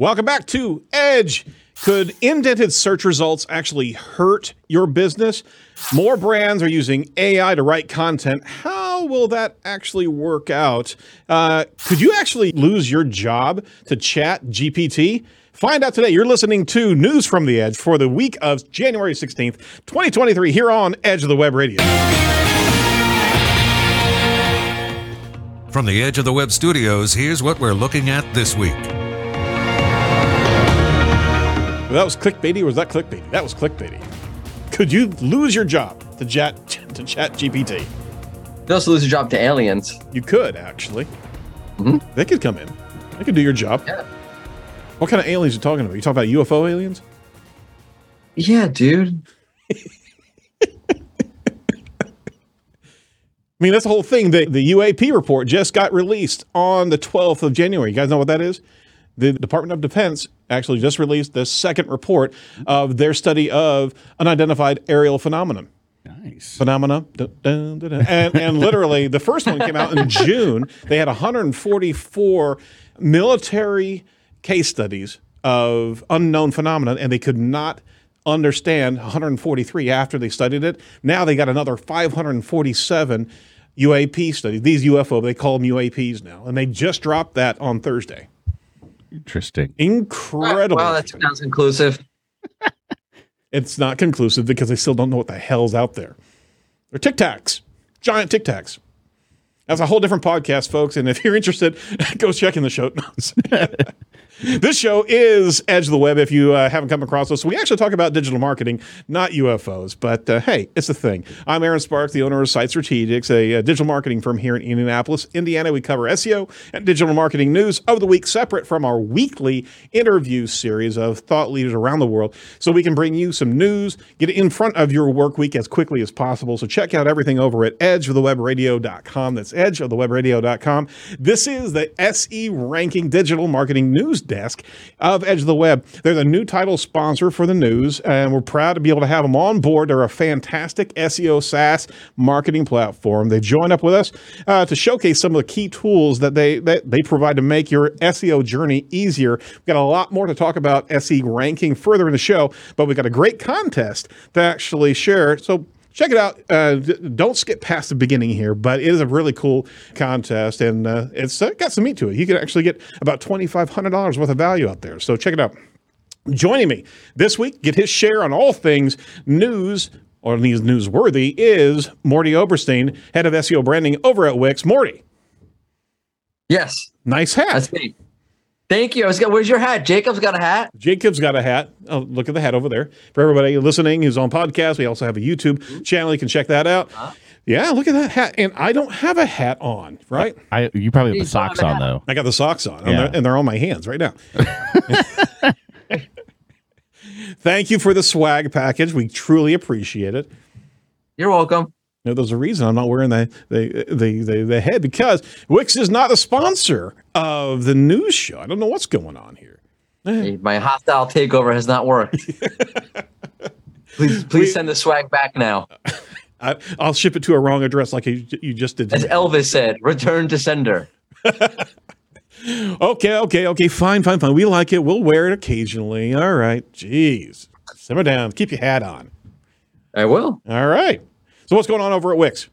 Welcome back to Edge. Could indented search results actually hurt your business? More brands are using AI to write content. How will that actually work out? Uh, could you actually lose your job to Chat GPT? Find out today. You're listening to News from the Edge for the week of January 16th, 2023, here on Edge of the Web Radio. From the Edge of the Web studios, here's what we're looking at this week. That was clickbaity, or was that clickbaity? That was clickbaity. Could you lose your job to chat to Chat GPT? You also lose your job to aliens. You could actually. Mhm. They could come in. They could do your job. Yeah. What kind of aliens are you talking about? You talking about UFO aliens? Yeah, dude. I mean, that's the whole thing. The, the UAP report just got released on the 12th of January. You guys know what that is? The Department of Defense actually just released the second report of their study of unidentified aerial phenomenon. Nice. Phenomena. Dun, dun, dun. And, and literally, the first one came out in June. They had 144 military case studies of unknown phenomena, and they could not understand 143 after they studied it. Now they got another 547 UAP studies. These UFO, they call them UAPs now, and they just dropped that on Thursday. Interesting. Incredible. Well, that sounds inclusive. It's not conclusive because they still don't know what the hell's out there. They're Tic Tacs, giant Tic Tacs. That's a whole different podcast, folks. And if you're interested, go check in the show notes. this show is Edge of the Web. If you uh, haven't come across us, we actually talk about digital marketing, not UFOs. But uh, hey, it's a thing. I'm Erin Sparks, the owner of Site Strategics, a, uh digital marketing firm here in Indianapolis, Indiana. We cover SEO and digital marketing news of the week, separate from our weekly interview series of thought leaders around the world, so we can bring you some news, get it in front of your work week as quickly as possible. So check out everything over at edgeofthewebradio.com. That's edgeofthewebradio.com. This is the SE Ranking Digital Marketing News Desk of Edge of the Web. They're the new title sponsor for the news, and we're proud to be able to have them on board. They're a fantastic SEO SaaS marketing platform. They join up with us uh, to showcase some of the key tools that they that they provide to make your SEO journey easier. We've got a lot more to talk about SE ranking further in the show, but we've got a great contest to actually share. So check it out. Uh, don't skip past the beginning here, but it is a really cool contest, and uh, it's uh, got some meat to it. You can actually get about twenty five hundred dollars worth of value out there. So check it out. Joining me this week, get his share on all things news or news newsworthy is Mordy Oberstein, head of SEO branding over at Wix. Mordy, Yes, nice hat. that's me. Thank you. I was got. Where's your hat? Jacob's got a hat. Jacob's got a hat. Oh, look at the hat over there. For everybody listening who's on podcast, we also have a YouTube channel. You can check that out. Yeah, look at that hat. And I don't have a hat on, right? I you probably have the socks on though. I got the socks on, and, they're, and they're on my hands right now. Thank you for the swag package. We truly appreciate it. You're welcome. You know, there's a reason I'm not wearing the the, the the the head because Wix is not a sponsor of the news show. I don't know what's going on here. My hostile takeover has not worked. please, please send the swag back now. I, I'll ship it to a wrong address like you, you just did. As. Elvis said, return to sender. Okay, okay, okay. Fine, fine, fine. We like it. We'll wear it occasionally. All right. Jeez. Simmer down. Keep your hat on. I will. All right. So what's going on over at Wix?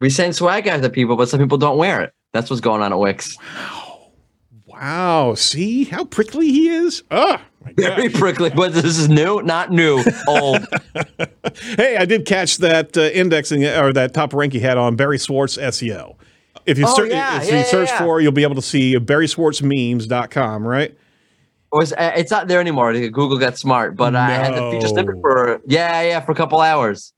We send swag out to people, but some people don't wear it. That's what's going on at Wix. Wow. Wow. See how prickly he is? Ah, Very prickly. But this is new, not new. Old. Hey, I did catch that uh, indexing or that top rank he had on Barry Schwartz SEO. If you, Oh, search, yeah, if yeah, you yeah, search for, you'll be able to see BarrySchwartzMemes.com, right? was uh, it's not there anymore. Google got smart, but I had the feature snippet for yeah, yeah, for a couple hours.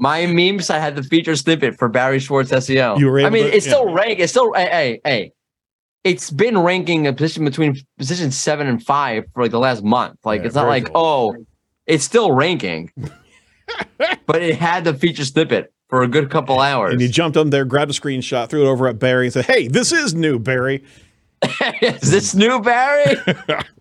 My memes, I had the feature snippet for Barry Schwartz SEO. You were I mean, to- it's still yeah. rank. It's still hey, hey, hey. It's been ranking a position between position seven and five for like the last month. Like Yeah, it's not like cool. oh, it's still ranking, but it had the feature snippet for a good couple hours. And you jumped on there, grabbed a screenshot, threw it over at Barry, and said, "Hey, this is new, Barry. Is this new Barry?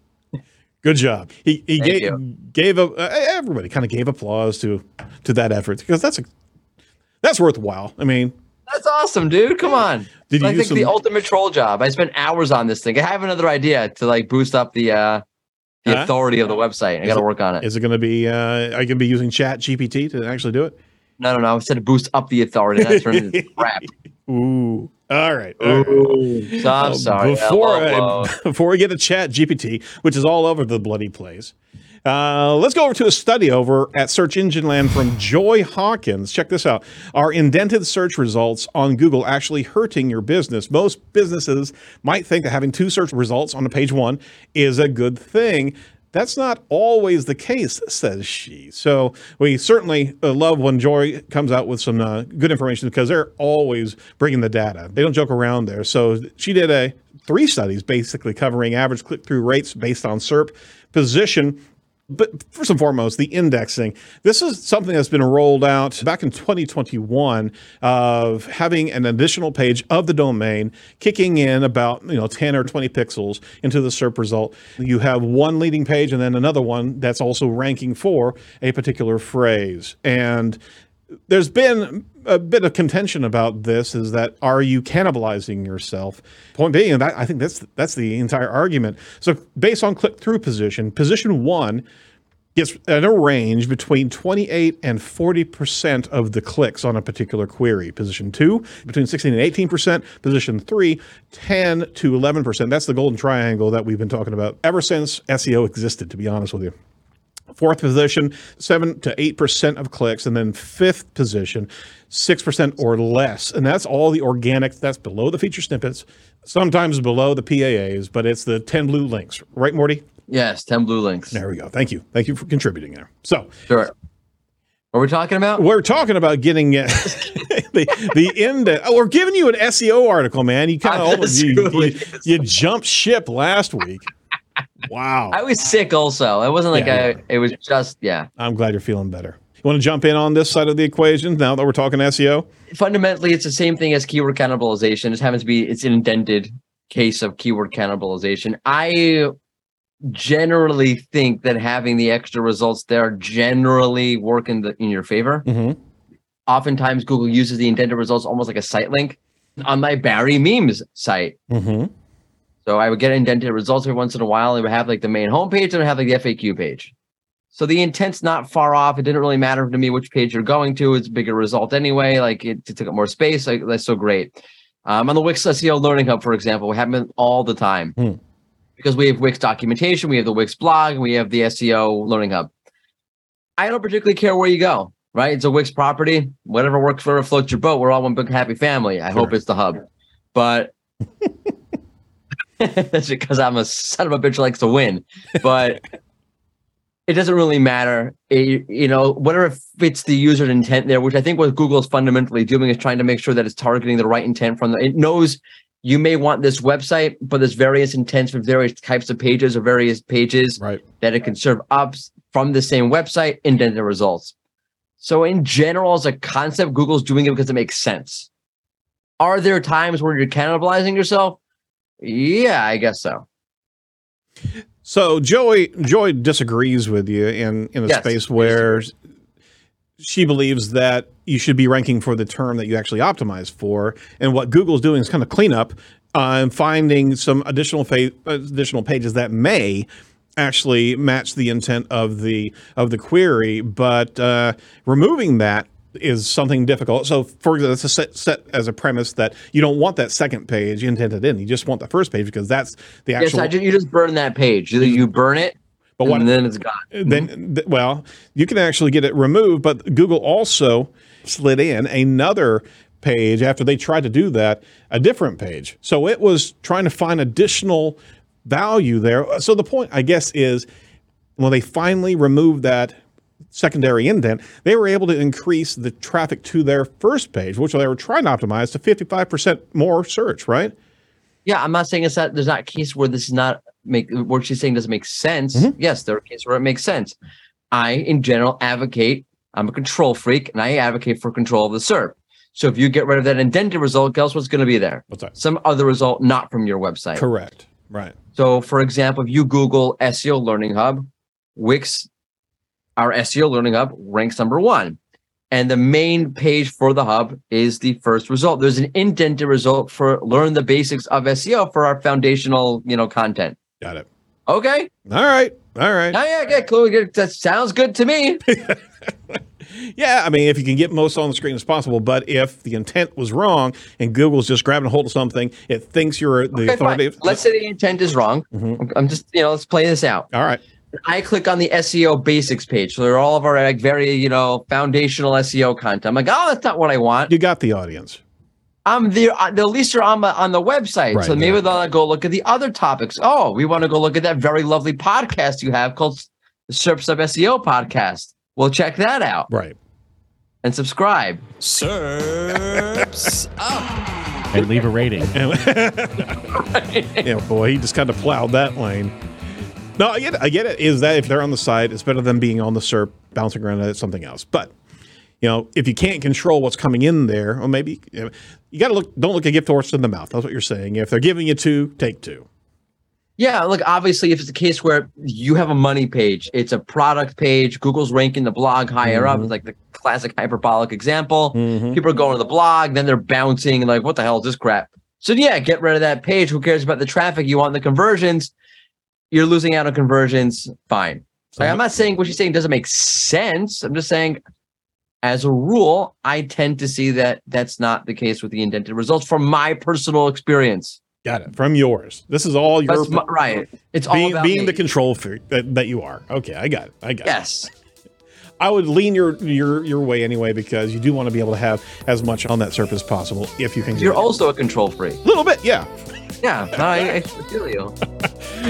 Good job." He he Thank gave, you. gave a uh, everybody kind of gave applause to to that effort because that's a that's worthwhile. I mean, That's awesome, dude. Come on. Did you I think some, the ultimate troll job. I spent hours on this thing. I have another idea to like boost up the uh the Huh? authority of the website. I got to work on it. is it going to be? Uh, are you going to be using Chat GPT to actually do it? No, no, no. I said to boost up the authority. Not turn it into crap. Ooh. All right. all right. So I'm sorry. Before, Hello, uh, before we get to Chat GPT, which is all over the bloody place, uh, let's go over to a study over at Search Engine Land from Joy Hawkins. Check this out. Are indented search results on Google actually hurting your business? Most businesses might think that having two search results on a page one is a good thing. That's not always the case, says she. So we certainly uh, love when Joy comes out with some uh, good information because they're always bringing the data. They don't joke around there. So she did a three studies basically covering average click-through rates based on SERP position. But first and foremost, the indexing. This is something that's been rolled out back in 2021 of having an additional page of the domain kicking in about you know 10 or 20 pixels into the SERP result. You have one leading page and then another one that's also ranking for a particular phrase. And there's been a bit of contention about this is that are you cannibalizing yourself? Point being and that, i think that's that's the entire argument. So based on click-through position position one gets in a range between 28 and 40 percent of the clicks on a particular query. Position two between 16 and 18 percent. Position three 10 to 11 percent. That's the golden triangle that we've been talking about ever since seo existed to be honest with you Fourth position, seven to eight percent of clicks, and then fifth position, six percent or less, and that's all the organic. That's below the feature snippets, sometimes below the PAAs, but it's the ten blue links, right, Mordy? Yes, 10 blue links. There we go. Thank you, thank you for contributing there. So Sure. What are we talking about? we're talking about getting uh, the the index. Oh, we're giving you an SEO article, man. You kind of you, you, you jumped ship last week. Wow. I was sick also. It wasn't like Yeah, a, it was just, yeah. I'm glad you're feeling better. You want to jump in on this side of the equation now that we're talking SEO? Fundamentally, it's the same thing as keyword cannibalization. It happens to be, it's an indented case of keyword cannibalization. I generally think that having the extra results there generally work in, the, in your favor. Mm-hmm. Oftentimes, Google uses the indented results almost like a site link on my Barry memes site. Mm-hmm. So I would get indented results every once in a while. It would have like the main homepage and would have like the FAQ page. So the intent's not far off. It didn't really matter to me which page you're going to. It's a bigger result anyway. Like it, it took up more space. Like that's so great. Um, on the Wix SEO Learning Hub, for example, we have them all the time Hmm. because we have Wix documentation, we have the Wix blog, and we have the SEO Learning Hub. I don't particularly care where you go. Right? It's a Wix property. Whatever works for floats your boat. We're all one big happy family. I hope it's the hub, but that's because I'm a son of a bitch who likes to win. But it doesn't really matter. It- you know, whatever fits the user intent there, which I think what Google is fundamentally doing is trying to make sure that it's targeting the right intent from the. It knows you may want this website, but there's various intents for various types of pages or various pages Right. that it can serve up from the same website, indent the results. So in general, as a concept, Google's doing it because it makes sense. Are there times where you're cannibalizing yourself? Yeah, I guess so. So Joy Joy disagrees with you in in a Yes, space where she believes that you should be ranking for the term that you actually optimize for, and what Google's doing is kind of cleanup uh, and finding some additional fa- additional pages that may actually match the intent of the of the query, but uh, removing that is something difficult. So, for example, it's a set, set as a premise that you don't want that second page indented in. You just want the first page because that's the actual. Yes, actual. I ju- you just burn that page. You, you burn it, but what and then it's gone. then th- well you can actually get it removed but google also slid in another page after they tried to do that a different page so it was trying to find additional value there so the point i guess is when they finally removed that secondary indent they were able to increase the traffic to their first page which they were trying to optimize to 55% more search right Yeah, I'm not saying it's that there's not a case where this is not make what she's saying doesn't make sense. Mm-hmm. Yes, there are cases where it makes sense. I, in general, advocate. I'm a control freak, and I advocate for control of the SERP. So if you get rid of that indented result, guess what's going to be there? what's that Some other result not from your website. correct right So, for example, if you Google SEO Learning Hub, Wix, our SEO Learning Hub ranks number one. and the main page for the hub is the first result. There's an indented result for learn the basics of SEO for our foundational, you know, content. Got it. Okay. All right. All right. Yeah, yeah, yeah, cool. Good. That sounds good to me. Yeah, I mean, if you can get most on the screen as possible, but if the intent was wrong and Google's just grabbing a hold of something, it thinks you're the Okay, authority. fine. Let's say the intent is wrong. Mhm. I'm just, you know, let's play this out. All right. I click on the SEO basics page. So they're all of our like very, you know, foundational SEO content. I'm like, oh, that's not what I want. You got the audience. I'm there. uh, At least they're on the on the website. Right, so maybe yeah. they'll go look at the other topics. Oh, we want to go look at that very lovely podcast you have called the Serps Up SEO podcast. We'll check that out Right. and subscribe. Serps up. and leave a rating. yeah, boy, he just kind of plowed that lane. No, I get it. I get it. Is that if they're on the side, it's better than being on the SERP, bouncing around at something else. But you know, if you can't control what's coming in there, or maybe you, got to look. Don't look a gift horse in the mouth. That's what you're saying. If they're giving you two, take two. Yeah, look, obviously, if it's a case where you have a money page, it's a product page, Google's ranking the blog higher up, it's like the classic hyperbolic example. Mhm. People are going to the blog, then they're bouncing, and like, what the hell is this crap? So, yeah, get rid of that page. Who cares about the traffic? You want the conversions. You're losing out on conversions. Fine. Like, I'm mm-hmm. not saying what you're saying doesn't make sense. I'm just saying, as a rule, I tend to see that that's not the case with the indented results from my personal experience. Got it from yours. This is all your my, right. It's all being, about being me. the control freak that, that you are. Okay, I got it. I got it. Yes. I would lean your your your way anyway because you do want to be able to have as much on that surface possible if you can. You're it. also a control freak. a little bit, yeah. Yeah, I, I feel you.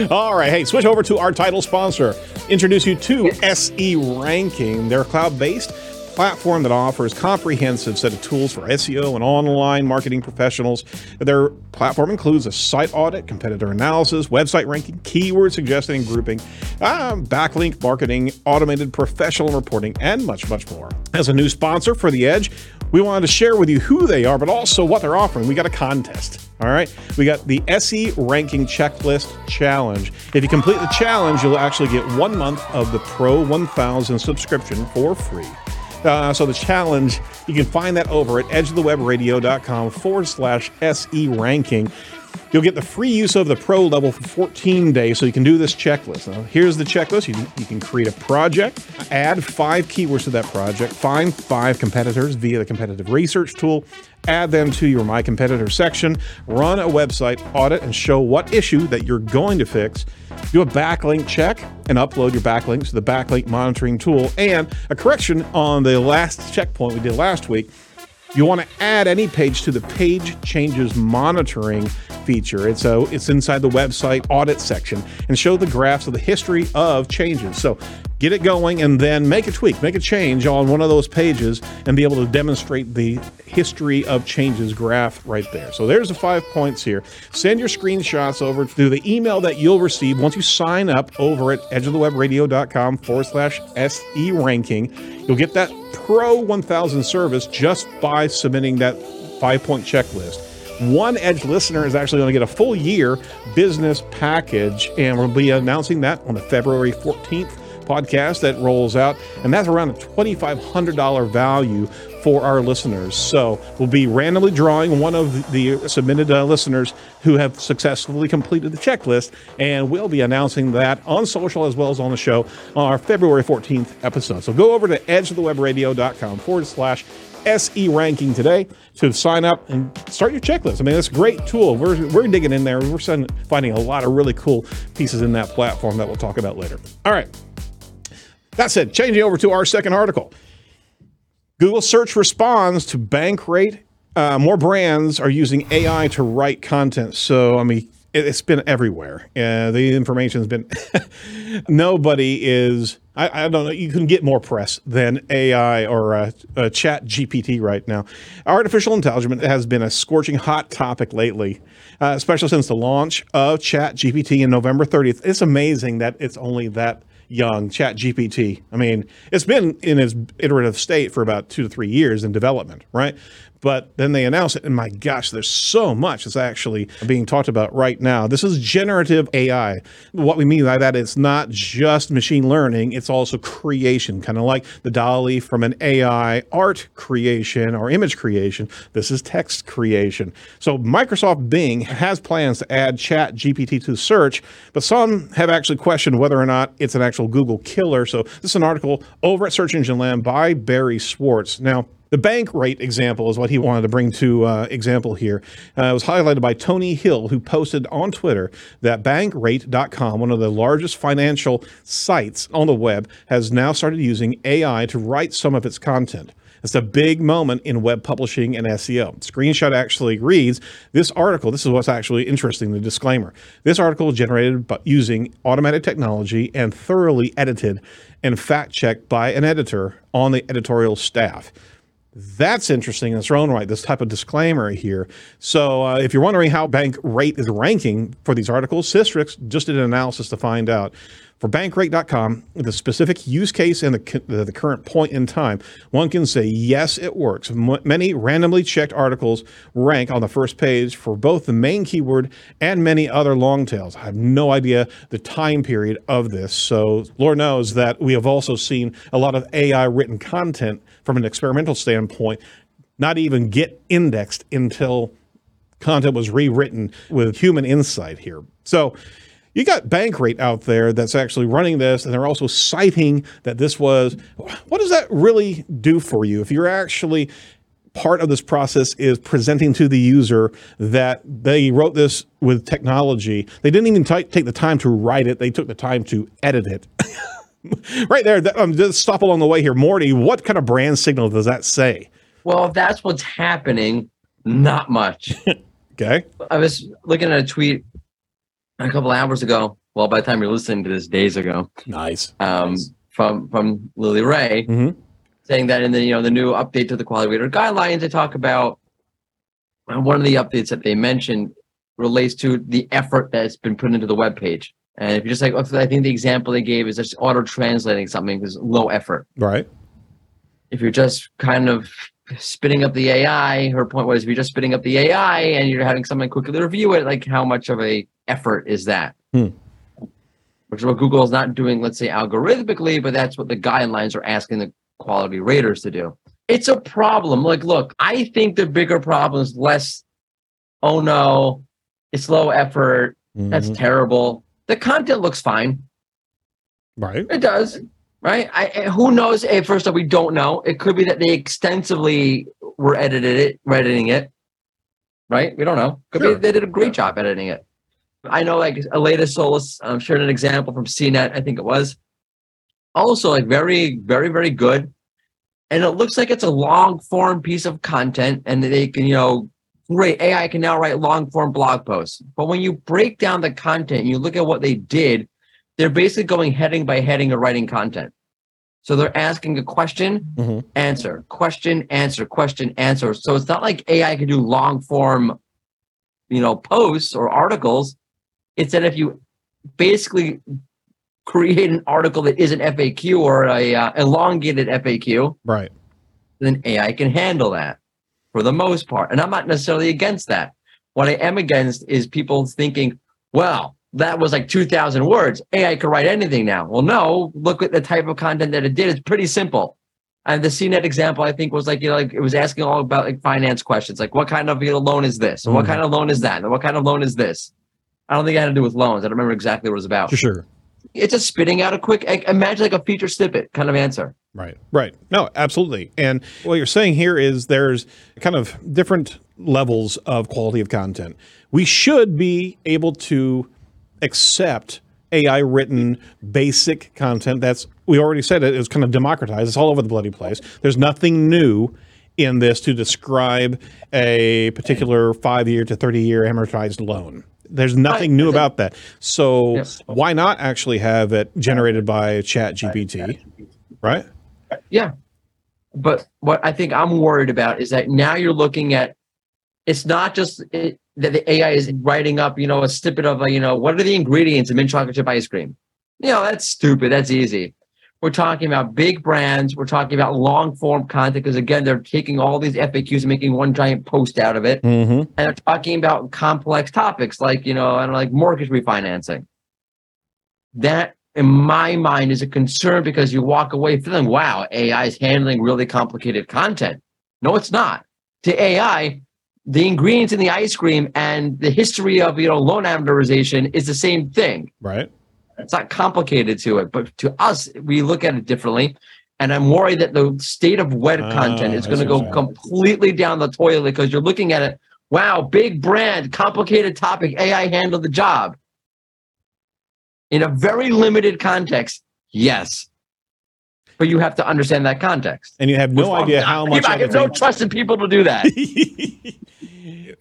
All right, hey, switch over to our title sponsor. Introduce you to SE Ranking. They're cloud-based platform that offers comprehensive set of tools for SEO and online marketing professionals. Their platform includes a site audit, competitor analysis, website ranking, keyword suggesting and grouping, um, backlink marketing, automated professional reporting, and much, much more. As a new sponsor for The Edge, we wanted to share with you who they are, but also what they're offering. We got a contest. All right. We got the SE Ranking Checklist Challenge. If you complete the challenge, you'll actually get one month of the Pro 1000 subscription for free. Uh, so the challenge, you can find that over at edgeofthewebradio.com forward slash SE ranking. You'll get the free use of the pro level for 14 days so you can do this checklist. Now, here's the checklist. You, you can create a project, add five keywords to that project, find five competitors via the competitive research tool, add them to your My Competitor section, run a website audit and show what issue that you're going to fix, do a backlink check, and upload your backlinks to the backlink monitoring tool, and a correction on the last checkpoint we did last week. You want to add any page to the page changes monitoring feature. It's a, it's inside the website audit section and show the graphs of the history of changes. So get it going and then make a tweak, make a change on one of those pages and be able to demonstrate the history of changes graph right there. So there's the five points here. Send your screenshots over to the email that you'll receive once you sign up over at edgeofthewebradio.com forward slash SE ranking. You'll get that Pro 1000 service just by submitting that five point checklist. One Edge listener is actually going to get a full year business package, and we'll be announcing that on the February 14th podcast that rolls out, and that's around a $2,500 value for our listeners. So we'll be randomly drawing one of the submitted uh, listeners who have successfully completed the checklist, and we'll be announcing that on social as well as on the show on our February 14th episode. So go over to edgeofthewebradio.com forward slash SE ranking today to sign up and start your checklist. I mean, it's a great tool. We're, we're digging in there. We're finding a lot of really cool pieces in that platform that we'll talk about later. All right. That said, changing over to our second article. Google search responds to Bankrate. Uh, more brands are using AI to write content. So, I mean, it, it's been everywhere. Uh, the information has been. nobody is. I, I don't know. You can get more press than AI or uh, uh, Chat GPT right now. Artificial intelligence has been a scorching hot topic lately, uh, especially since the launch of Chat GPT in November 30th. It's amazing that it's only that young chat gpt i mean it's been in its iterative state for about two to three years in development right But then they announce it, and my gosh, there's so much that's actually being talked about right now. This is generative AI. What we mean by that is not just machine learning, it's also creation, kind of like the DALL-E from an AI art creation or image creation. This is text creation. So Microsoft Bing has plans to add Chat GPT to search, but some have actually questioned whether or not it's an actual Google killer. So this is an article over at Search Engine Land by Barry Schwartz. Now, the Bankrate example is what he wanted to bring to uh, example here. Uh, it was highlighted by Tony Hill, who posted on Twitter that bankrate.com, one of the largest financial sites on the web, has now started using AI to write some of its content. It's a big moment in web publishing and SEO. Screenshot actually reads this article. This is what's actually interesting the disclaimer. This article is generated by using automated technology and thoroughly edited and fact checked by an editor on the editorial staff. That's interesting in its own right, this type of disclaimer here. So, uh, if you're wondering how Bankrate is ranking for these articles, Sistrix just did an analysis to find out. For bankrate.com, the specific use case and the, the, current point in time, one can say, yes, it works. M- many randomly checked articles rank on the first page for both the main keyword and many other long tails. I have no idea the time period of this. So, Lord knows that we have also seen a lot of AI written content from an experimental standpoint not even get indexed until content was rewritten with human insight here. So, you got Bankrate out there that's actually running this, and they're also citing that this was. What does that really do for you if you're actually part of this process is presenting to the user that they wrote this with technology. They didn't even t- take the time to write it; they took the time to edit it. right there, um, just stop along the way here, Mordy. What kind of brand signal does that say? Well, that's what's happening, not much. okay. I was looking at a tweet a couple hours ago. Well, by the time you're listening to this, days ago. Nice. Um, nice. from from Lily Ray, mm-hmm. saying that in the you know the new update to the quality rater guidelines, they talk about one of the updates that they mentioned relates to the effort that's been put into the web page. And if you're just like, I think the example they gave is just auto translating something is low effort. Right. If you're just kind of spinning up the AI, her point was if you're just spinning up the AI and you're having someone quickly review it, like how much of a effort is that? Hmm. Which is what Google is not doing, let's say algorithmically, but that's what the guidelines are asking the quality raters to do. It's a problem. Like, look, I think the bigger problem is less, oh no, it's low effort. Mm-hmm. That's terrible the content looks fine. Right. It does. Right. I, who knows? Hey, first off, we don't know. It could be that they extensively were edited it, editing it. Right. We don't know. Could sure. be they did a great job editing it. I know, like Aleyda Solis um, shared an example from CNET. I think it was also like very, very, very good. And it looks like it's a long form piece of content, and they can, you know, great AI can now write long form blog posts. But when you break down the content, you look at what they did, they're basically going heading by heading or writing content. So they're asking a question, mm-hmm. answer, question, answer, question, answer. So it's not like AI can do long form, you know, posts or articles. It's that if you basically create an article that is an FAQ or a uh, elongated FAQ, right, then AI can handle that for the most part. And I'm not necessarily against that. What I am against is people thinking, well, that was like 2,000 words. AI could write anything now. Well, no, look at the type of content that it did. It's pretty simple. And the CNET example, I think, was like, you know, like it was asking all about like finance questions, like what kind of you know, loan is this? And mm. what kind of loan is that? And what kind of loan is this? I don't think it had to do with loans. I don't remember exactly what it was about. For sure. It's just spitting out a quick, imagine like a feature snippet kind of answer. Right, right. No, absolutely. And what you're saying here is there's kind of different levels of quality of content. We should be able to accept AI written basic content. That's we already said it, it is kind of democratized. It's all over the bloody place. There's nothing new in this to describe a particular five year to 30 year amortized loan. There's nothing new about that. So yes. why not actually have it generated by Chat GPT, right? Yeah. But what I think I'm worried about is that now you're looking at it's not just it, that the AI is writing up, you know, a snippet of, a, you know, what are the ingredients in mint chocolate chip ice cream? You know, that's stupid. That's easy. We're talking about big brands. We're talking about long form content because again, they're taking all these FAQs and making one giant post out of it. Mm-hmm. And they're talking about complex topics like, you know, I don't know, like mortgage refinancing. That in my mind is a concern because you walk away feeling, wow, AI is handling really complicated content. No, it's not. To AI, the ingredients in the ice cream and the history of you know loan amortization is the same thing. Right. It's not complicated to it, but to us, we look at it differently. And I'm worried that the state of web Ah, content is going to go completely down the toilet because you're looking at it. Wow, big brand, complicated topic. AI handled the job in a very limited context. Yes, but you have to understand that context. And you have no Which idea I'm how not- much I have no trust in people to do that.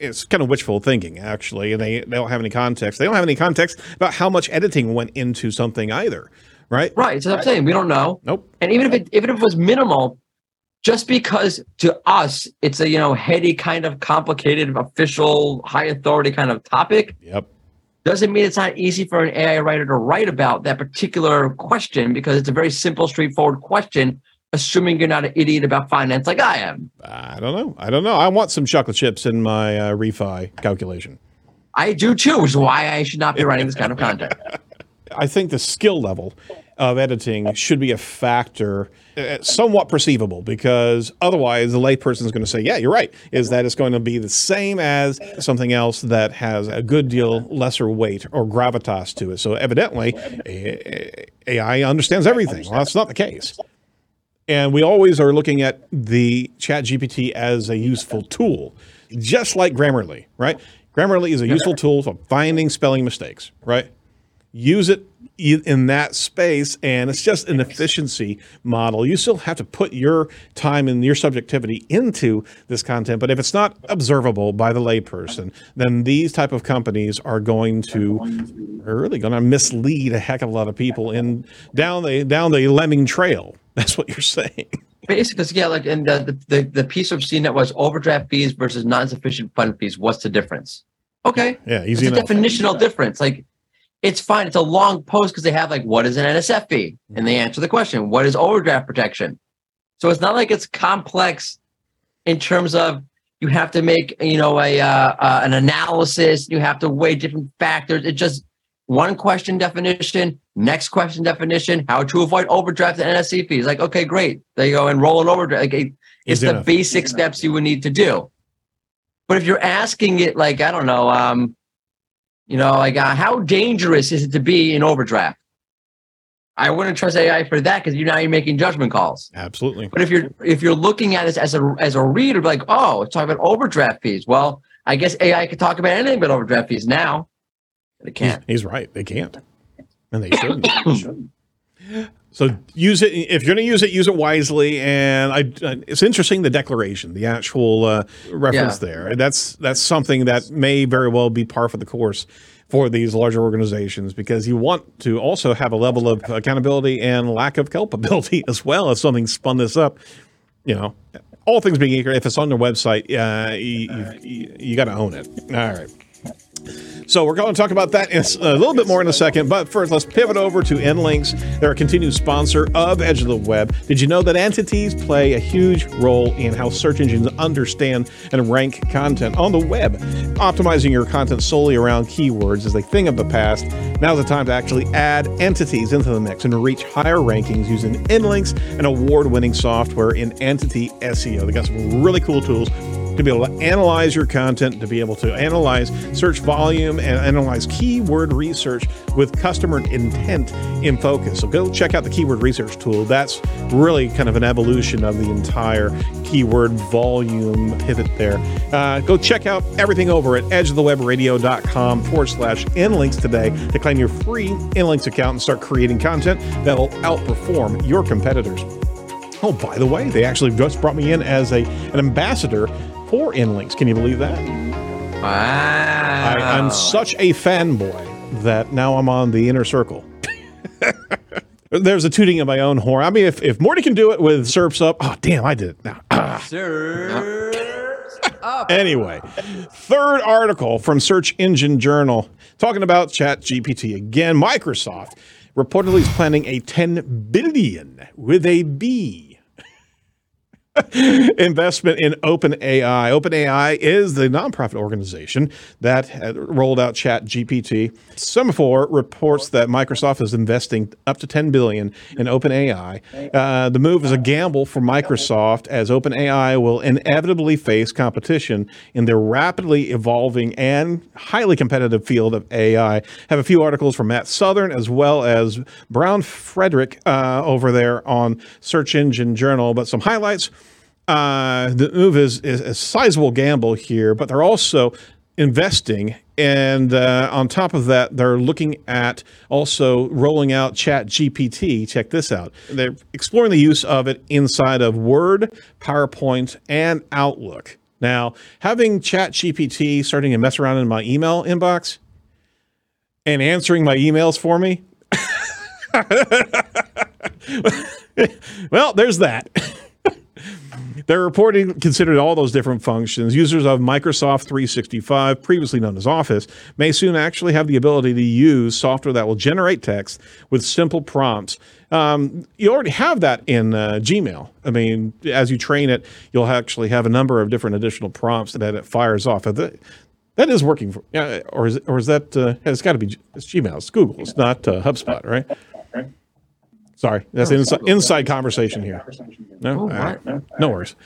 it's kind of wishful thinking, actually, and they, they don't have any context. They don't have any context about how much editing went into something either, right? right. So I'm saying we don't know. Nope. And even if it even if it was minimal, just because to us it's a you know heady kind of complicated official high authority kind of topic Yep. Doesn't mean it's not easy for an AI writer to write about that particular question because it's a very simple, straightforward question, assuming you're not an idiot about finance like I am. I don't know. I don't know. I want some chocolate chips in my uh, refi calculation. I do too, which is why I should not be writing this kind of content. I think the skill level of editing should be a factor, uh, somewhat perceivable, because otherwise the layperson is going to say, "Yeah, you're right." Is that it's going to be the same as something else that has a good deal lesser weight or gravitas to it. So evidently, AI understands everything. Well, that's not the case. And we always are looking at the Chat GPT as a useful tool, just like Grammarly, right? Grammarly is a useful tool for finding spelling mistakes, right? Use it in that space, and it's just an efficiency model. You still have to put your time and your subjectivity into this content, but if it's not observable by the layperson, then these type of companies are going to are really going to mislead a heck of a lot of people in down the down the lemming trail. That's what you're saying. Basically, yeah, like and the, the the piece of CNET was overdraft fees versus non-sufficient fund fees. What's the difference? Okay, Yeah, it's easy a enough. definitional difference. Like it's fine. It's a long post because they have like what is an NSF fee, and they answer the question, what is overdraft protection? So it's not like it's complex in terms of you have to make you know a uh, uh, an analysis. You have to weigh different factors. It's just one question definition, next question definition, how to avoid overdraft and NSC fees. Like okay, great. There you go, enroll in overdraft. Like, it- it's Easy the enough. basic steps you would need to do. But if you're asking it like I don't know, um, you know, like uh, how dangerous is it to be in overdraft? I wouldn't trust AI for that because you now you're making judgment calls. Absolutely. But if you're if you're looking at this as a as a reader, like oh, it's talking about overdraft fees. Well, I guess AI could talk about anything but overdraft fees now. But it can't. he's right. They can't. And they shouldn't. so use it if you're going to use it, use it wisely. And I, it's interesting the declaration, the actual uh, reference Yeah. there. That's that's something that may very well be par for the course for these larger organizations because you want to also have a level of accountability and lack of culpability as well if something spun this up. You know, all things being equal, if it's on their website, uh, you, you, you got to own it. All right. So we're going to talk about that a little bit more in a second. But first, let's pivot over to InLinks. They're a continued sponsor of Edge of the Web. Did you know that entities play a huge role in how search engines understand and rank content on the web? Optimizing your content solely around keywords is a thing of the past. Now's the time to actually add entities into the mix and reach higher rankings using InLinks, an award-winning software in entity SEO. They got some really cool tools to be able to analyze your content, to be able to analyze search volume and analyze keyword research with customer intent in focus. So go check out the keyword research tool. That's really kind of an evolution of the entire keyword volume pivot there. Uh, go check out everything over at edgeofthewebradio.com forward slash inlinks today to claim your free inlinks account and start creating content that'll outperform your competitors. Oh, by the way, they actually just brought me in as a an ambassador for InLinks. Can you believe that? Wow. I, I'm such a fanboy that now I'm on the inner circle. There's a tooting of my own horn. I mean, if, if Mordy can do it with SERPs up, oh, damn, I did it now. Ah. Serps up. Anyway, third article from Search Engine Journal talking about Chat GPT again. Microsoft reportedly is planning a 10 billion with a B investment in OpenAI. OpenAI is the nonprofit organization that rolled out ChatGPT. Semafor reports that Microsoft is investing up to 10 billion in OpenAI. Uh, the move is a gamble for Microsoft as OpenAI will inevitably face competition in the rapidly evolving and highly competitive field of AI. Have a few articles from Matt Southern as well as Brian Frederick uh, over there on Search Engine Journal, but some highlights uh, the move is, is a sizable gamble here, but they're also investing. And uh, on top of that, they're looking at also rolling out Chat GPT. Check this out. They're exploring the use of it inside of Word, PowerPoint, and Outlook. Now, having Chat GPT starting to mess around in my email inbox and answering my emails for me. well, there's that. They're reporting considered all those different functions. Users of Microsoft 365, previously known as Office, may soon actually have the ability to use software that will generate text with simple prompts. Um, you already have that in uh, Gmail. I mean, as you train it, you'll actually have a number of different additional prompts that it fires off. That is working, for, or is or is that? Uh, it's got to be it's Gmail. It's Google. It's not uh, HubSpot, right? Sorry, that's an inside, inside conversation here. No, Oh, what? no worries.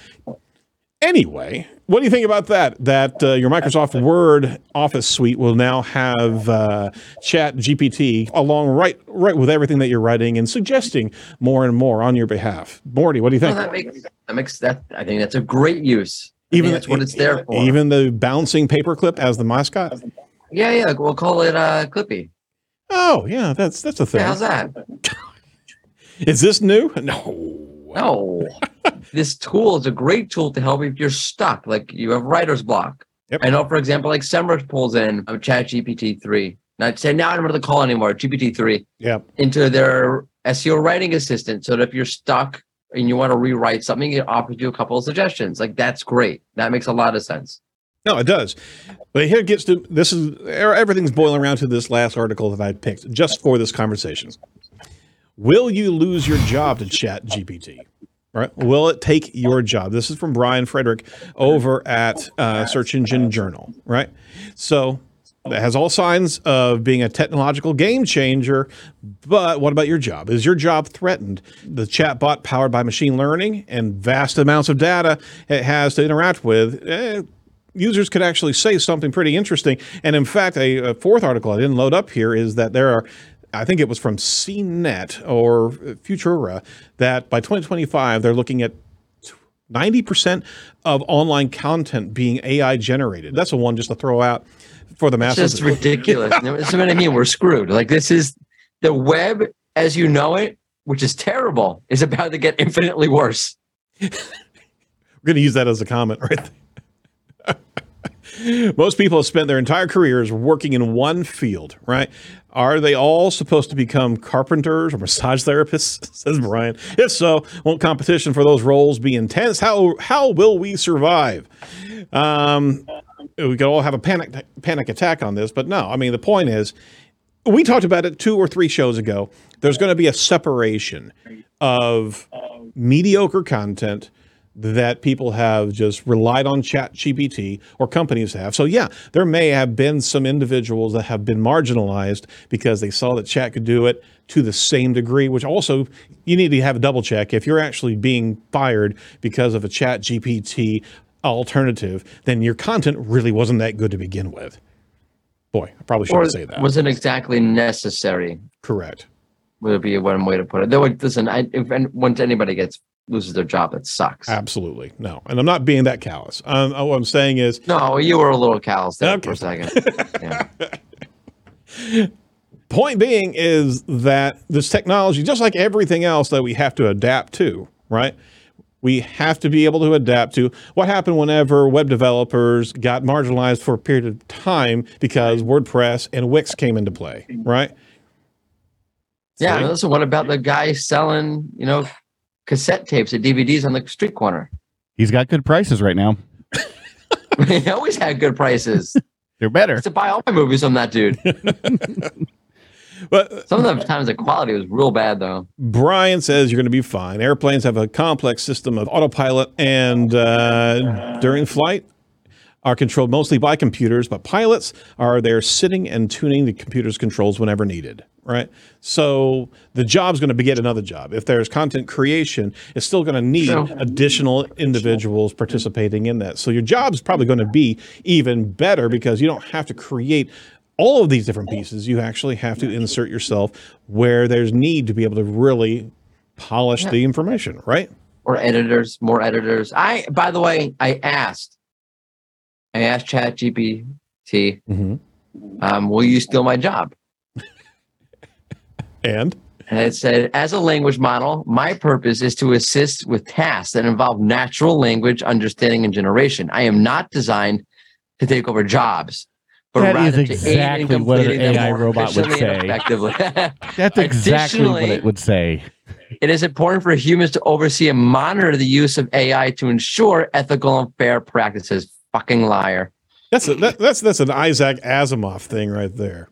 Anyway, what do you think about that? That uh, your Microsoft Word Office suite will now have uh, Chat GPT along right right with everything that you're writing and suggesting more and more on your behalf. Mordy, what do you Well, think? that makes that makes that. I think that's a great use. I Even think that's what it's there for. Even the bouncing paperclip as the mascot. yeah, yeah. We'll call it uh, Clippy. Oh yeah, that's that's a thing. Yeah, how's that? Is this new? No. No, this tool is a great tool to help if you're stuck, like you have writer's block. Yep. I know, for example, like Semrush pulls in um, Chat GPT three. Not say now I don't know what to call anymore. GPT three Yeah. into their SEO writing assistant, so that if you're stuck and you want to rewrite something, it offers you a couple of suggestions. Like that's great. That makes a lot of sense. No, it does. But here it gets to this is everything's boiling around to this last article that I picked just for this conversation. Will you lose your job to Chat GPT? Right? Will it take your job? This is from Brian Frederick over at uh, Search Engine Journal. Right? So it has all signs of being a technological game changer. But what about your job? Is your job threatened? The chatbot powered by machine learning and vast amounts of data it has to interact with. eh, users could actually say something pretty interesting. And in fact, a, a fourth article I didn't load up here is that there are, I think it was from CNET or Futura, that by 2025 they're looking at 90% of online content being AI generated. That's a one just to throw out for the It's masses. just ridiculous. That's what I mean. We're screwed. Like this is the web as you know it, which is terrible, is about to get infinitely worse. We're going to use that as a comment right. Most people have spent their entire careers working in one field, right? Are they all supposed to become carpenters or massage therapists? Says Brian. If so, won't competition for those roles be intense? How how will we survive? Um, we could all have a panic panic attack on this, but no. I mean, the point is, we talked about it two or three shows ago. There's going to be a separation of mediocre content that people have just relied on chat gpt or companies have. So yeah there may have been some individuals that have been marginalized because they saw that chat could do it to the same degree which also you need to have a double check. If you're actually being fired because of a chat gpt alternative then your content really wasn't that good to begin with. Boy i probably shouldn't say that. wasn't exactly necessary. correct. Would be one way to put it. Though, listen, I, if and once anybody gets loses their job, it sucks. absolutely no and i'm not being that callous um, what i'm saying is no, you were a little callous there Okay. for a second. Yeah. point being is that this technology, just like everything else that we have to adapt to, right? We have to be able to adapt to what happened whenever web developers got marginalized for a period of time because WordPress and Wix came into play, right? Yeah. Listen, what about the guy selling, you know, cassette tapes and DVDs on the street corner? He's got good prices right now. he always had good prices. They're better. to buy all my movies from that dude. But Some of the times the quality was real bad though. Brian says you're going to be fine. Airplanes have a complex system of autopilot, and uh, during flight are controlled mostly by computers, but pilots are there sitting and tuning the computer's controls whenever needed. Right. So the job's going to beget another job. If there's content creation, it's still going to need True. additional individuals participating in that. So your job's probably going to be even better because you don't have to create all of these different pieces. You actually have to insert yourself where there's need to be able to really polish the information, right? Or editors, more editors. I by the way, I asked. I asked Chat GPT, Mm-hmm. um, will you steal my job? And And it said, as a language model, my purpose is to assist with tasks that involve natural language understanding and generation. I am not designed to take over jobs, but That is rather to aid in exactly what an AI robot would say. effectively. That's exactly what it would say. it is important for humans to oversee and monitor the use of AI to ensure ethical and fair practices. Fucking liar. that's a, that, that's that's an Isaac Asimov thing right there.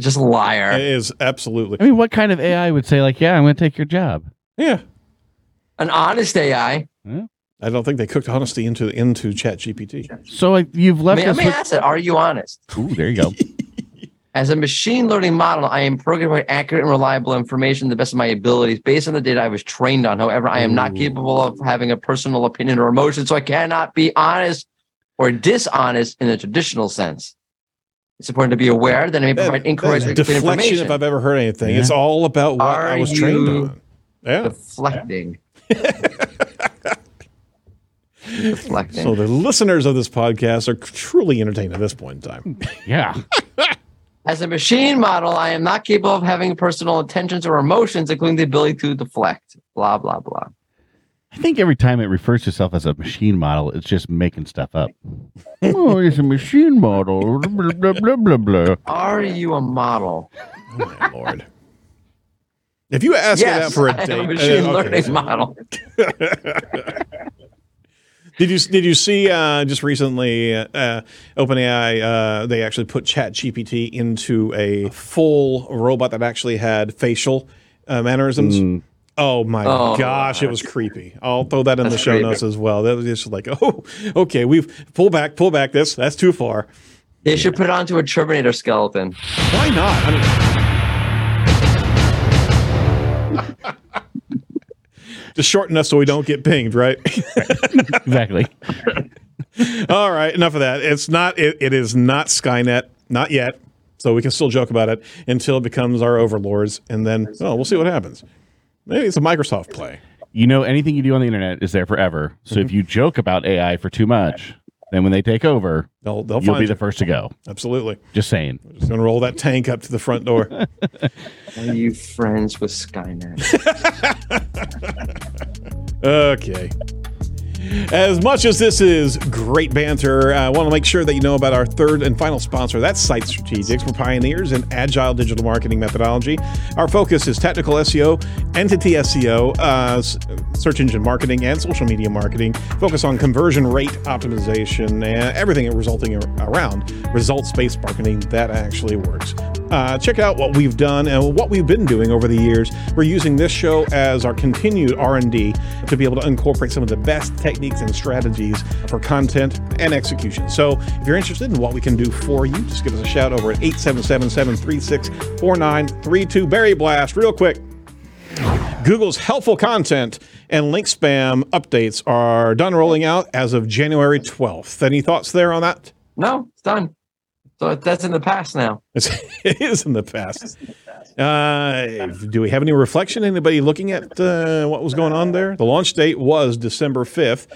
Just a liar. It is absolutely I mean, what kind of AI would say like, "Yeah, I'm going to take your job"? yeah. An honest AI. Yeah. I don't think they cooked honesty into into Chat GPT. So like, you've I left mean, us let me with. ask it, are you honest? Ooh, there you go. As a machine learning model, I am programmed to accurate and reliable information to the best of my abilities based on the data I was trained on. However, I am not capable of having a personal opinion or emotion, so I cannot be honest or dishonest in the traditional sense. It's important to be aware that I may That- provide that incorrect is or deflection, information. if I've ever heard anything. Yeah. It's all about what I Are was trained you- on. Yeah. Deflecting. Deflecting. So the listeners of this podcast are truly entertained at this point in time. Yeah. As a machine model, I am not capable of having personal intentions or emotions, including the ability to deflect. Blah, blah, blah. I think every time it refers to itself as a machine model, it's just making stuff up. oh, it's a machine model. Blah blah blah blah blah. Are you a model? Oh my lord! If you ask me that for a I am date, a machine uh, okay, learning so- model. Did you did you see uh, just recently uh, OpenAI uh, they actually put Chat GPT into a full robot that actually had facial uh, mannerisms. Mm. Oh my Oh, gosh, it was creepy. I'll throw that in the show creepy. notes as well. That was just like, oh, okay, we've pull back, pull back. This that's too far. They should put it onto a Terminator skeleton. Why not? I mean, just shorten us so we don't get pinged, right? Exactly. All right, enough of that. It's not. It, it is not Skynet, not yet. So we can still joke about it until it becomes our overlords, and then oh, we'll see what happens. Maybe it's a Microsoft play. You know, anything you do on the internet is there forever. So if mhm. you joke about AI for too much, then when they take over, They'll they'll you'll find be you. the first to go. Absolutely. Just saying. Just gonna roll that tank up to the front door. Are you friends with Skynet? Okay. As much as this is great banter, I want to make sure that you know about our third and final sponsor. That's Site Strategics. We're pioneers in agile digital marketing methodology. Our focus is technical SEO, entity SEO, uh, search engine marketing, and social media marketing. Focus on conversion rate optimization and everything resulting around results-based marketing that actually works. Uh, check out what we've done and what we've been doing over the years. We're using this show as our continued R&D to be able to incorporate some of the best techniques and strategies for content and execution. So if you're interested in what we can do for you, just give us a shout over at 877-736-4932. Barry Blast, real quick. Google's helpful content and link spam updates are done rolling out as of January 12th. Any thoughts there on that? no, it's done. So that's in the past now. It's, it is in the past. Uh, do we have any reflection? Anybody looking at uh, what was going on there? The launch date was December 5th,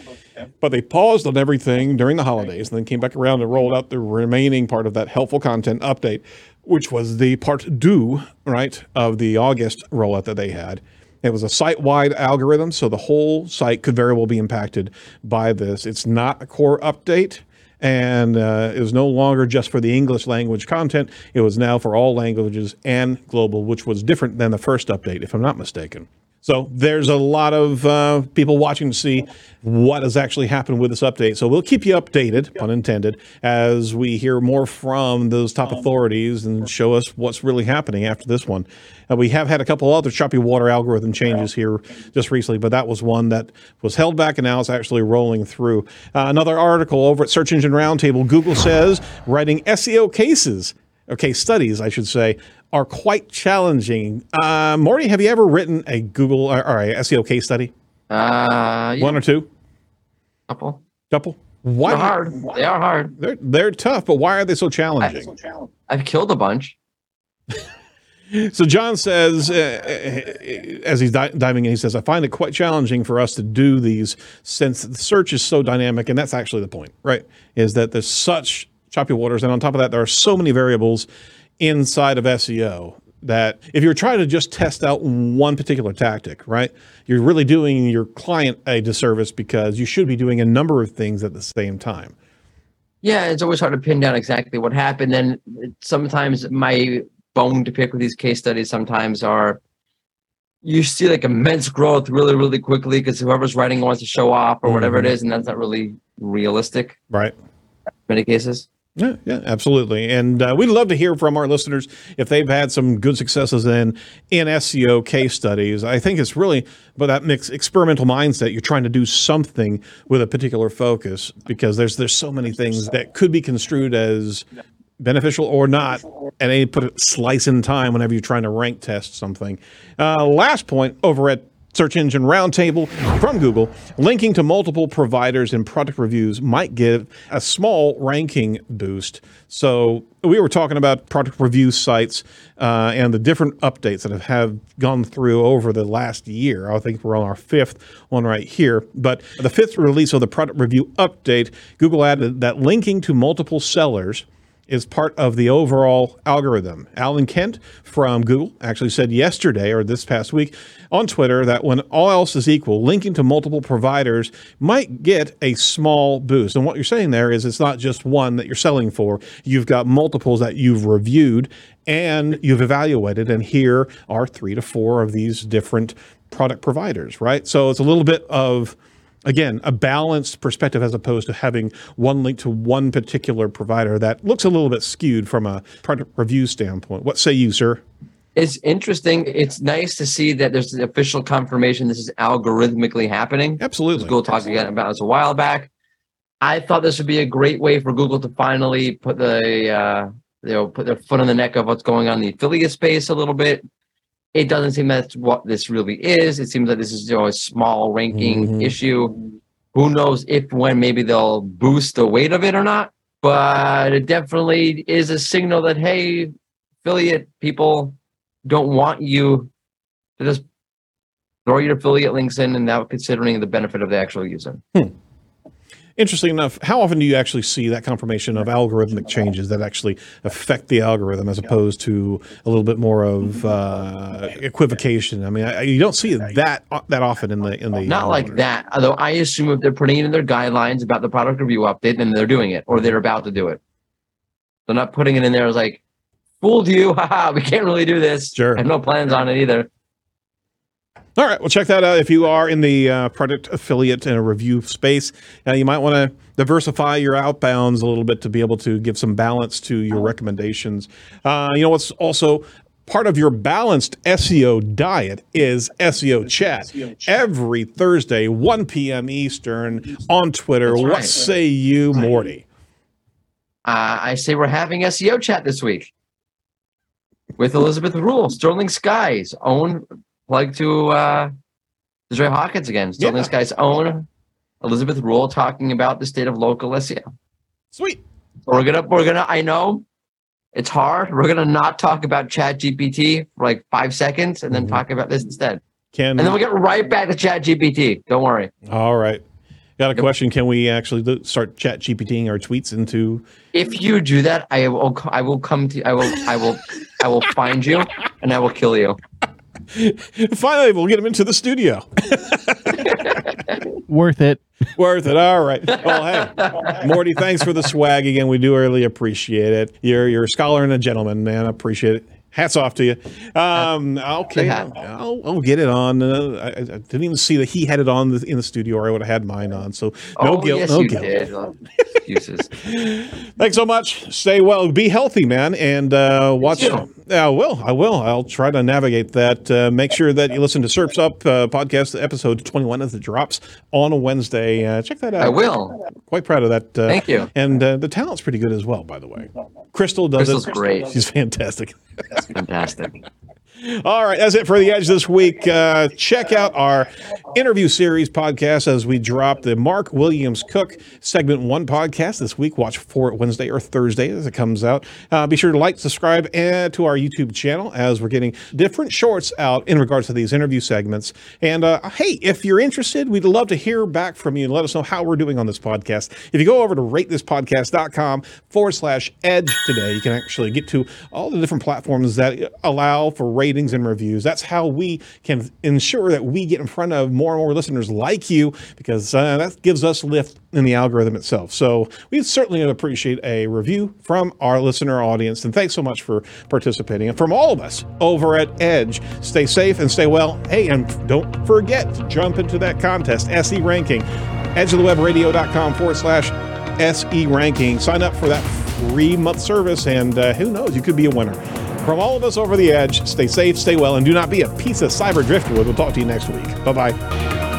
but they paused on everything during the holidays and then came back around and rolled out the remaining part of that helpful content update, which was the part due, right, of the August rollout that they had. It was a site wide algorithm, so the whole site could very well be impacted by this. It's not a core update and uh, it was no longer just for the English language content. It was now for all languages and global, which was different than the first update, if I'm not mistaken. So there's a lot of uh, people watching to see what has actually happened with this update. So we'll keep you updated, pun intended, as we hear more from those top authorities and show us what's really happening after this one. Uh, we have had a couple other choppy water algorithm changes here just recently, but that was one that was held back and now it's actually rolling through. Uh, another article over at Search Engine Roundtable Google says writing SEO cases, or case studies, I should say, are quite challenging. Uh, Mordy, have you ever written a Google or, or a SEO case study? Uh, yeah, One or two? couple. Couple? Why? They're hard. They are hard. They're, they're tough, but why are they so challenging? I've killed a bunch. So John says, uh, uh, as he's di- diving in, he says, I find it quite challenging for us to do these since the search is so dynamic. And that's actually the point, right? Is that there's such choppy waters. And on top of that, there are so many variables inside of SEO that if you're trying to just test out one particular tactic, right, you're really doing your client a disservice because you should be doing a number of things at the same time. Yeah, it's always hard to pin down exactly what happened. Then sometimes my bone to pick with these case studies sometimes are you see like immense growth really, really quickly because whoever's writing wants to show off or whatever it mm-hmm. is, and that's not really realistic Right. in many cases. Yeah, yeah, absolutely. And uh, we'd love to hear from our listeners if they've had some good successes in in SEO case studies. I think it's really but that mix experimental mindset. You're trying to do something with a particular focus because there's there's so many things that could be construed as beneficial or not, and they put slice in time whenever you're trying to rank test something. Uh, last point over at Search Engine Roundtable from Google, linking to multiple providers and product reviews might give a small ranking boost. So we were talking about product review sites uh, and the different updates that have, have gone through over the last year. I think we're on our fifth one right here. But the fifth release of the product review update, Google added that linking to multiple sellers is part of the overall algorithm. Alan Kent from Google actually said yesterday or this past week on Twitter that when all else is equal, linking to multiple providers might get a small boost. And what you're saying there is it's not just one that you're selling for, you've got multiples that you've reviewed and you've evaluated. And here are three to four of these different product providers, right? So it's a little bit of again, a balanced perspective as opposed to having one link to one particular provider that looks a little bit skewed from a product review standpoint. What say you, sir? It's interesting. It's nice to see that there's the official confirmation this is algorithmically happening. Absolutely. Google talked again about this a while back. I thought this would be a great way for Google to finally put the uh, you know put their foot on the neck of what's going on in the affiliate space a little bit. It doesn't seem that's what this really is. It seems like this is you know, a small ranking Mhm. issue. Who knows if when maybe they'll boost the weight of it or not? But it definitely is a signal that hey, affiliate people don't want you to just throw your affiliate links in and now considering the benefit of the actual user. Interesting enough, how often do you actually see that confirmation of algorithmic changes that actually affect the algorithm as opposed to a little bit more of uh, equivocation? I mean, I, you don't see it that that often in the in the Not like that. Although I assume if they're putting it in their guidelines about the product review update, then they're doing it or they're about to do it. They're not putting it in there as like, fooled you. Haha, we can't really do this. Sure. I have no plans on it either. All right, well, check that out. If you are in the uh, product affiliate and a review space, uh, you might want to diversify your outbounds a little bit to be able to give some balance to your recommendations. Uh, you know what's also part of your balanced SEO diet is SEO chat. Every Thursday, 1 p.m. Eastern on Twitter. That's What say you, Mordy? Uh, I say we're having SEO chat this week with Elizabeth Rule, Sterling Sky's, own plug to uh, Desiree Hawkins again. Sterling Yeah. guy's own Elizabeth Rule talking about the state of local SEO. Sweet. We're gonna, we're gonna. I know it's hard. We're gonna not talk about Chat GPT for like five seconds, and then Mhm. talk about this instead. Can And then we'll get right back to Chat GPT. Don't worry. all right. Got a question? Can we actually start chat GPTing our tweets into? If you do that, I will. I will come to. I will. I will. I will find you, and I will kill you. Finally, we'll get him into the studio. Worth it. Worth it. All right. Well, hey, Mordy, thanks for the swag again. We do really appreciate it. You're you're a scholar and a gentleman, man. I appreciate it. Hats off to you. Um, okay. I'll, I'll get it on. Uh, I, I didn't even see that he had it on the, in the studio, or I would have had mine on. So no oh, guilt, yes, no you guilt. Excuses. Thanks so much. Stay well, be healthy, man, and uh, watch. Yeah, I will. I will. I'll try to navigate that. Uh, make sure that you listen to Serps Up uh, podcast episode 21 as it drops on a Wednesday. Uh, check that out. I will. Quite proud of that. Uh, Thank you. And uh, the talent's pretty good as well, by the way. Crystal does Crystal's it. great. She's fantastic. That's fantastic. All right, that's it for the Edge this week. Uh, check out our interview series podcast as we drop the Mark Williams Cook segment one podcast this week. Watch for it Wednesday or Thursday as it comes out. Uh, be sure to like, subscribe, and to our YouTube channel as we're getting different shorts out in regards to these interview segments. And uh, hey, if you're interested, we'd love to hear back from you and let us know how we're doing on this podcast. If you go over to ratethispodcast.com forward slash edge today, you can actually get to all the different platforms that allow for ratings and reviews. That's how we can ensure that we get in front of more and more listeners like you because uh, that gives us lift in the algorithm itself. So we certainly appreciate a review from our listener audience. And thanks so much for participating. And from all of us over at Edge, stay safe and stay well. Hey, and don't forget to jump into that contest, SE Ranking, edgeofthewebradio.com forward slash SE Ranking. Sign up for that free month service, and uh, who knows, you could be a winner. From all of us over the edge, stay safe, stay well, and do not be a piece of cyber driftwood. We'll talk to you next week. Bye bye.